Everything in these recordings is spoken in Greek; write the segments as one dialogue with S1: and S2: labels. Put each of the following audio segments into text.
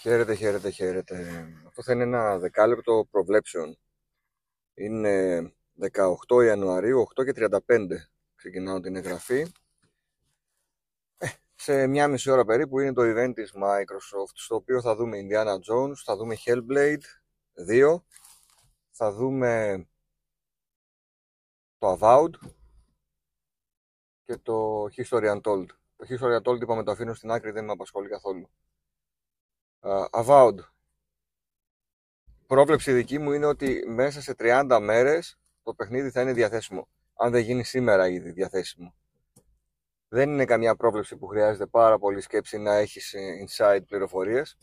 S1: Χαίρετε, χαίρετε, χαίρετε. Αυτό θα είναι ένα δεκάλεπτο προβλέψεων. Είναι 18 Ιανουαρίου, 8 και 35 ξεκινάω την εγγραφή. Ε, σε μια μισή ώρα περίπου είναι το event της Microsoft, στο οποίο θα δούμε Indiana Jones, θα δούμε Hellblade 2, θα δούμε το Avowed και το History Untold. Το History Untold είπαμε το αφήνω στην άκρη, δεν με απασχολεί καθόλου. Uh, avowed. Πρόβλεψη δική μου είναι ότι μέσα σε 30 μέρες το παιχνίδι θα είναι διαθέσιμο. Αν δεν γίνει σήμερα ήδη διαθέσιμο. Δεν είναι καμιά πρόβλεψη που χρειάζεται πάρα πολύ σκέψη να έχεις ε, inside πληροφορίες.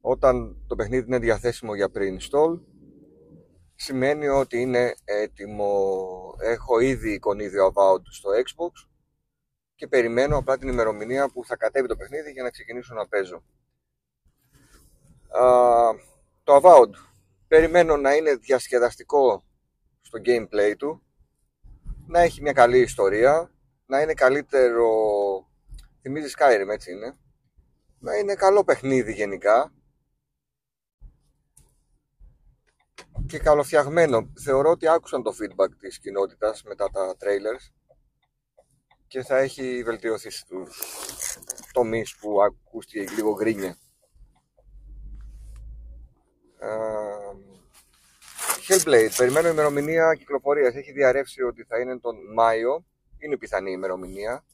S1: Όταν το παιχνίδι είναι διαθέσιμο για pre-install, σημαίνει ότι είναι έτοιμο. Έχω ήδη εικονίδιο Avowed στο Xbox και περιμένω απλά την ημερομηνία που θα κατέβει το παιχνίδι για να ξεκινήσω να παίζω το Avowed. Περιμένω να είναι διασκεδαστικό στο gameplay του να έχει μια καλή ιστορία να είναι καλύτερο θυμίζει Skyrim έτσι είναι. Να είναι καλό παιχνίδι γενικά. Και καλοφτιαγμένο. Θεωρώ ότι άκουσαν το feedback της κοινότητας μετά τα trailers και θα έχει βελτιωθεί στους τομείς που ακούστηκε λίγο γκρίνια Hellblade, περιμένω ημερομηνία κυκλοφορίας. Έχει διαρρεύσει ότι θα είναι τον Μάιο. Είναι πιθανή ημερομηνία.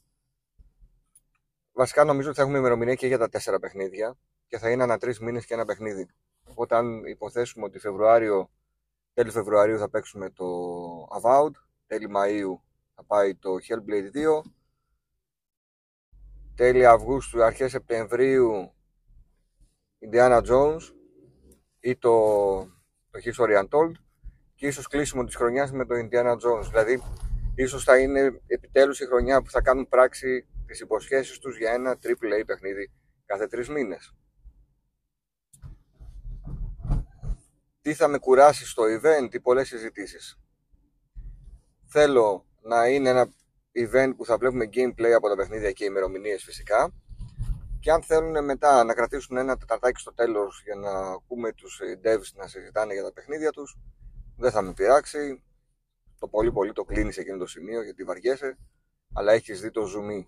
S1: Βασικά νομίζω ότι θα έχουμε ημερομηνία και για τα τέσσερα παιχνίδια και θα είναι ανά τρεις μήνες και ένα παιχνίδι. Οπότε, αν υποθέσουμε ότι Φεβρουάριο, τέλη Φεβρουαρίου θα παίξουμε το Avowed, τέλη Μαΐου θα πάει το Hellblade 2, τέλη Αυγούστου, αρχές Σεπτεμβρίου Indiana Jones ή το, το History Untold και ίσως κλείσιμο της χρονιάς με το Indiana Jones. Δηλαδή, ίσως θα είναι επιτέλους η χρονιά που θα κάνουν πράξη τις υποσχέσεις τους για ένα AAA παιχνίδι κάθε τρεις μήνες. Τι θα με κουράσει στο event ή πολλές συζητήσεις. Θέλω να είναι ένα event που θα βλέπουμε gameplay από τα παιχνίδια και ημερομηνίες φυσικά και αν θέλουν μετά να κρατήσουν ένα τεταρτάκι στο τέλος για να ακούμε τους devs να συζητάνε για τα παιχνίδια τους δεν θα με πειράξει. Το πολύ πολύ το κλείνεις σε εκείνο το σημείο γιατί βαριέσαι, αλλά έχεις δει το zoom.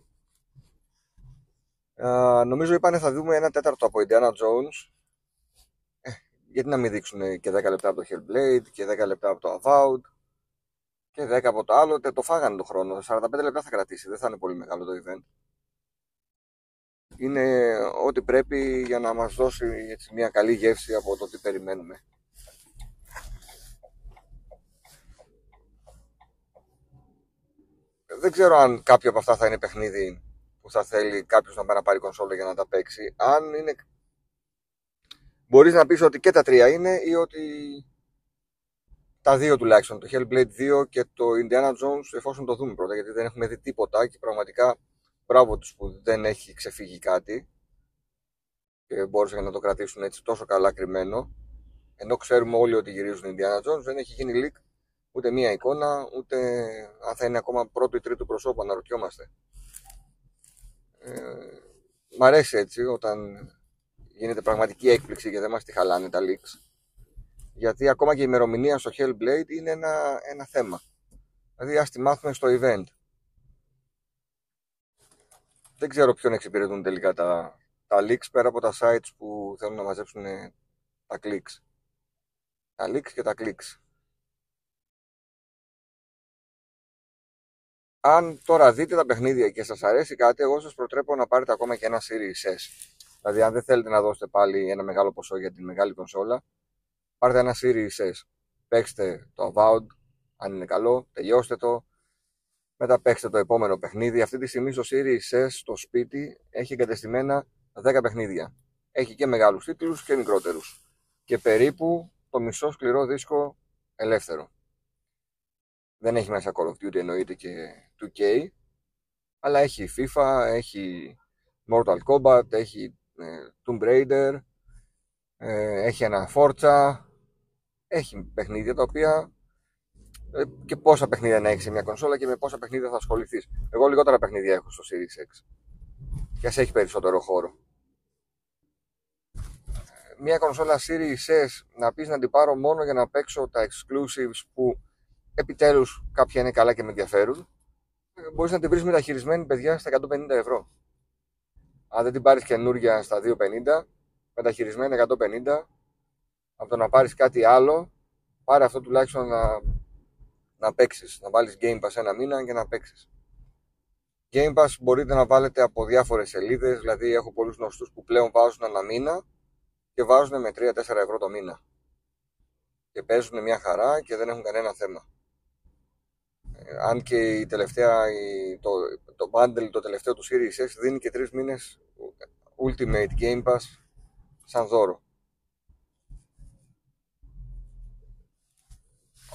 S1: Uh, νομίζω είπανε θα δούμε ένα τέταρτο από Indiana Jones. Ε, γιατί να μην δείξουν και 10 λεπτά από το Hellblade και 10 λεπτά από το Avowed και 10 από το άλλο. Το φάγανε το χρόνο. 45 λεπτά θα κρατήσει. Δεν θα είναι πολύ μεγάλο το event. Είναι ό,τι πρέπει για να μας δώσει έτσι, μια καλή γεύση από το τι περιμένουμε. δεν ξέρω αν κάποιο από αυτά θα είναι παιχνίδι που θα θέλει κάποιος να πάει να πάρει κονσόλα για να τα παίξει. Αν είναι. Μπορείς να πεις ότι και τα τρία είναι ή ότι τα δύο τουλάχιστον. Το Hellblade 2 και το Indiana Jones, εφόσον το δούμε πρώτα, γιατί δεν έχουμε δει τίποτα και πραγματικά μπράβο τους που δεν έχει ξεφύγει κάτι και μπόρεσαν να το κρατήσουν έτσι τόσο καλά κρυμμένο. Ενώ ξέρουμε όλοι ότι γυρίζουν Indiana Jones, δεν έχει γίνει leak ούτε μία εικόνα, ούτε αν θα είναι ακόμα πρώτο ή τρίτο προσώπου, αναρωτιόμαστε. Ε, μ' αρέσει έτσι όταν γίνεται πραγματική έκπληξη και δεν μας τη χαλάνε τα leaks. Γιατί ακόμα και η ημερομηνία στο Hellblade είναι ένα, ένα θέμα. Δηλαδή ας τη μάθουμε στο event. Δεν ξέρω ποιον εξυπηρετούν τελικά τα, τα leaks πέρα από τα sites που θέλουν να μαζέψουν τα clicks. Τα leaks και τα clicks. αν τώρα δείτε τα παιχνίδια και σας αρέσει κάτι, εγώ σας προτρέπω να πάρετε ακόμα και ένα Series S. Δηλαδή, αν δεν θέλετε να δώσετε πάλι ένα μεγάλο ποσό για την μεγάλη κονσόλα, πάρτε ένα Series S. Παίξτε το Avowed, αν είναι καλό, τελειώστε το. Μετά παίξτε το επόμενο παιχνίδι. Αυτή τη στιγμή στο Series S στο σπίτι έχει εγκατεστημένα 10 παιχνίδια. Έχει και μεγάλους τίτλους και μικρότερους. Και περίπου το μισό σκληρό δίσκο ελεύθερο. Δεν έχει μέσα Call of Duty εννοείται και 2K, αλλά έχει FIFA, έχει Mortal Kombat, έχει ε, Tomb Raider, ε, έχει ένα Forza, έχει παιχνίδια τα οποία ε, και πόσα παιχνίδια να έχεις σε μια κονσόλα και με πόσα παιχνίδια θα ασχοληθείς. Εγώ λιγότερα παιχνίδια έχω στο Series X. Και ας έχει περισσότερο χώρο. μια κονσόλα Series S να πεις να την πάρω μόνο για να παίξω τα exclusives που επιτέλους κάποια είναι καλά και με ενδιαφέρουν μπορείς να την βρεις μεταχειρισμένη παιδιά στα 150 ευρώ αν δεν την πάρεις καινούρια στα 250 μεταχειρισμένη 150 από το να πάρεις κάτι άλλο πάρε αυτό τουλάχιστον να, να παίξεις να βάλεις Game Pass ένα μήνα και να παίξεις. Game Pass μπορείτε να βάλετε από διάφορες σελίδες δηλαδή έχω πολλούς γνωστούς που πλέον βάζουν ένα μήνα και βάζουν με 3-4 ευρώ το μήνα. Και παίζουν μια χαρά και δεν έχουν κανένα θέμα. Ε, αν και η τελευταία, η, το, το bundle το τελευταίο του Series S δίνει και 3 μήνες Ultimate Game Pass σαν δώρο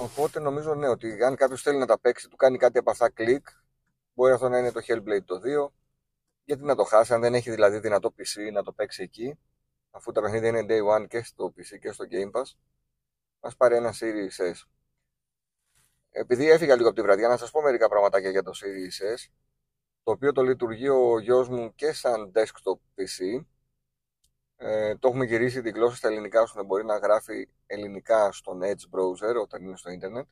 S1: Οπότε νομίζω ναι, ότι αν κάποιος θέλει να τα παίξει, του κάνει κάτι από αυτά κλικ, μπορεί αυτό να είναι το Hellblade το 2. Γιατί να το χάσει, αν δεν έχει δηλαδή δυνατό PC να το παίξει εκεί, αφού τα παιχνίδια είναι day one και στο PC και στο Game Pass, ας πάρει ένα Series S. Επειδή έφυγα λίγο από τη βραδιά, να σας πω μερικά πραγματάκια για το Series S, το οποίο το λειτουργεί ο γιος μου και σαν desktop PC, ε, το έχουμε γυρίσει τη γλώσσα στα ελληνικά ώστε να μπορεί να γράφει ελληνικά στον Edge browser όταν είναι στο ίντερνετ.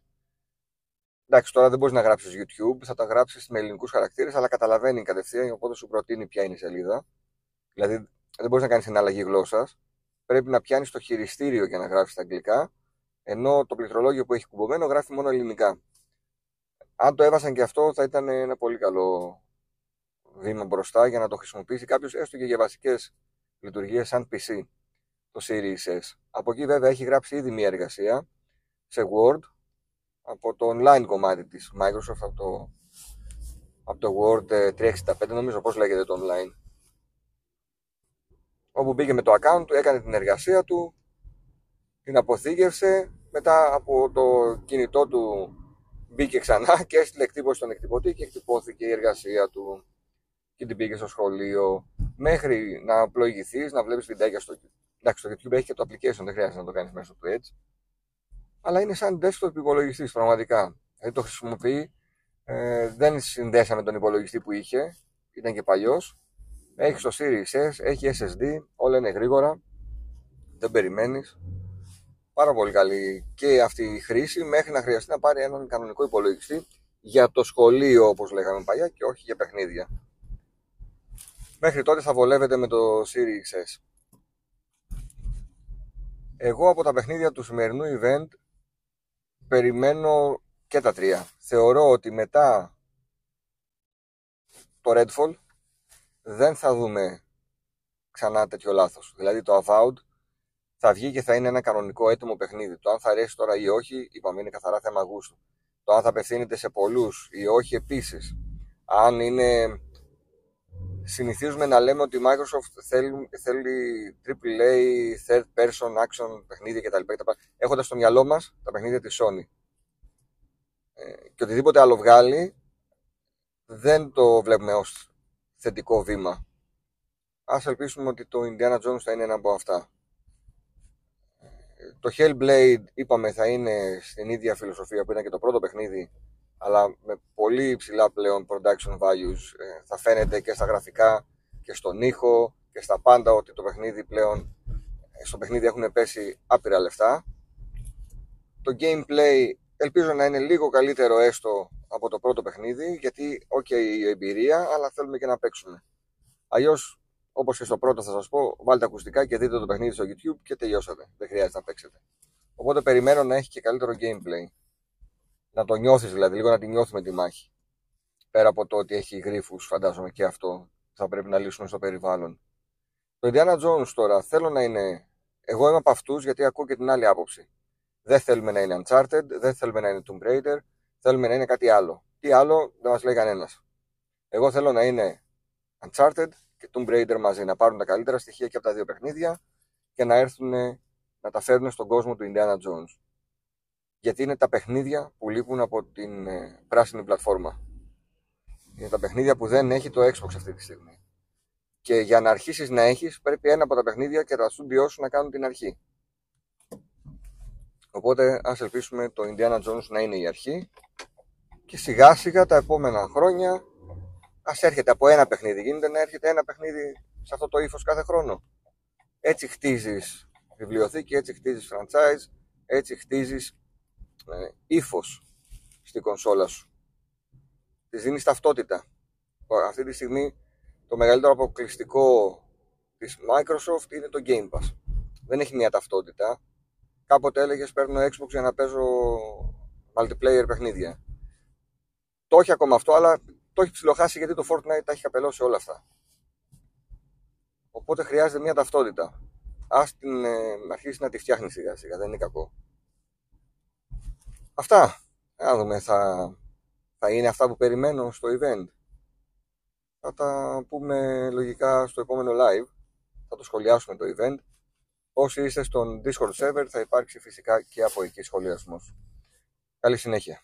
S1: Εντάξει, τώρα δεν μπορείς να γράψεις YouTube, θα τα γράψεις με ελληνικούς χαρακτήρες, αλλά καταλαβαίνει κατευθείαν, οπότε σου προτείνει ποια είναι η σελίδα. Δηλαδή, δεν μπορείς να κάνεις συναλλαγή γλώσσας. Πρέπει να πιάνεις το χειριστήριο για να γράφεις τα αγγλικά, ενώ το πληκτρολόγιο που έχει κουμπωμένο γράφει μόνο ελληνικά. Αν το έβασαν και αυτό, θα ήταν ένα πολύ καλό βήμα μπροστά για να το χρησιμοποιήσει κάποιος έστω και για βασικές λειτουργία σαν PC το Series S. Από εκεί βέβαια έχει γράψει ήδη μια εργασία σε Word από το online κομμάτι της Microsoft από το, από το Word 365 νομίζω πώς λέγεται το online όπου μπήκε με το account του, έκανε την εργασία του την αποθήκευσε μετά από το κινητό του μπήκε ξανά και έστειλε εκτύπωση στον εκτυπωτή και εκτυπώθηκε η εργασία του και την πήγες στο σχολείο μέχρι να πλοηγηθεί, να βλέπεις βιντεάκια στο YouTube. Εντάξει, το YouTube έχει και το application, δεν χρειάζεται να το κάνεις μέσω του Edge. Αλλά είναι σαν desktop υπολογιστής, πραγματικά. Δηλαδή το χρησιμοποιεί. Ε, δεν συνδέσαμε τον υπολογιστή που είχε, ήταν και παλιός. Έχει το Series S, έχει SSD, όλα είναι γρήγορα. Δεν περιμένεις. Πάρα πολύ καλή και αυτή η χρήση μέχρι να χρειαστεί να πάρει έναν κανονικό υπολογιστή για το σχολείο όπως λέγαμε παλιά και όχι για παιχνίδια. Μέχρι τότε θα βολεύετε με το Series S. Εγώ από τα παιχνίδια του σημερινού event περιμένω και τα τρία. Θεωρώ ότι μετά το Redfall δεν θα δούμε ξανά τέτοιο λάθος. Δηλαδή το Avowed θα βγει και θα είναι ένα κανονικό έτοιμο παιχνίδι. Το αν θα αρέσει τώρα ή όχι, είπαμε είναι καθαρά θέμα γούστου. Το αν θα απευθύνεται σε πολλούς ή όχι επίσης. Αν είναι συνηθίζουμε να λέμε ότι η Microsoft θέλει, θέλει AAA, third person action παιχνίδια κτλ. Έχοντας στο μυαλό μας τα παιχνίδια της Sony. Ε, και οτιδήποτε άλλο βγάλει δεν το βλέπουμε ως θετικό βήμα. Ας ελπίσουμε ότι το Indiana Jones θα είναι ένα από αυτά. Το Hellblade είπαμε θα είναι στην ίδια φιλοσοφία που ήταν και το πρώτο παιχνίδι αλλά με πολύ υψηλά πλέον production values. Ε, θα φαίνεται και στα γραφικά και στον ήχο και στα πάντα ότι το παιχνίδι πλέον ε, στο παιχνίδι έχουν πέσει άπειρα λεφτά. Το gameplay ελπίζω να είναι λίγο καλύτερο έστω από το πρώτο παιχνίδι γιατί ok η εμπειρία αλλά θέλουμε και να παίξουμε. Αλλιώς, όπως και στο πρώτο θα σας πω βάλτε ακουστικά και δείτε το παιχνίδι στο YouTube και τελειώσατε. Δεν χρειάζεται να παίξετε. Οπότε περιμένω να έχει και καλύτερο gameplay να το νιώθεις δηλαδή, λίγο να τη νιώθουμε τη μάχη. Πέρα από το ότι έχει γρήφου, φαντάζομαι και αυτό θα πρέπει να λύσουμε στο περιβάλλον. Το Indiana Jones τώρα θέλω να είναι. Εγώ είμαι από αυτούς γιατί ακούω και την άλλη άποψη. Δεν θέλουμε να είναι Uncharted, δεν θέλουμε να είναι Tomb Raider, θέλουμε να είναι κάτι άλλο. Τι άλλο δεν μας λέει κανένας. Εγώ θέλω να είναι Uncharted και Tomb Raider μαζί, να πάρουν τα καλύτερα στοιχεία και από τα δύο παιχνίδια και να έρθουν να τα φέρουν στον κόσμο του Indiana Jones γιατί είναι τα παιχνίδια που λείπουν από την ε, πράσινη πλατφόρμα. Είναι τα παιχνίδια που δεν έχει το Xbox αυτή τη στιγμή. Και για να αρχίσεις να έχεις πρέπει ένα από τα παιχνίδια και τα studio σου να κάνουν την αρχή. Οπότε ας ελπίσουμε το Indiana Jones να είναι η αρχή και σιγά σιγά τα επόμενα χρόνια ας έρχεται από ένα παιχνίδι. Γίνεται να έρχεται ένα παιχνίδι σε αυτό το ύφος κάθε χρόνο. Έτσι χτίζεις βιβλιοθήκη, έτσι χτίζεις franchise, έτσι χτίζεις ε, ύφος στην κονσόλα σου. Της δίνεις ταυτότητα. Αυτή τη στιγμή το μεγαλύτερο αποκλειστικό της Microsoft είναι το Game Pass. Δεν έχει μια ταυτότητα. Κάποτε έλεγες παίρνω Xbox για να παίζω multiplayer παιχνίδια. Το έχει ακόμα αυτό, αλλά το έχει ψιλοχάσει γιατί το Fortnite τα έχει καπελώσει όλα αυτά. Οπότε χρειάζεται μια ταυτότητα. Α την ε, αρχίσεις να τη φτιάχνεις σιγά σιγά, δεν είναι κακό. Αυτά. Να δούμε, θα, θα είναι αυτά που περιμένω στο event. Θα τα πούμε λογικά στο επόμενο live. Θα το σχολιάσουμε το event. Όσοι είστε στον Discord server θα υπάρξει φυσικά και από εκεί σχολιασμός. Καλή συνέχεια.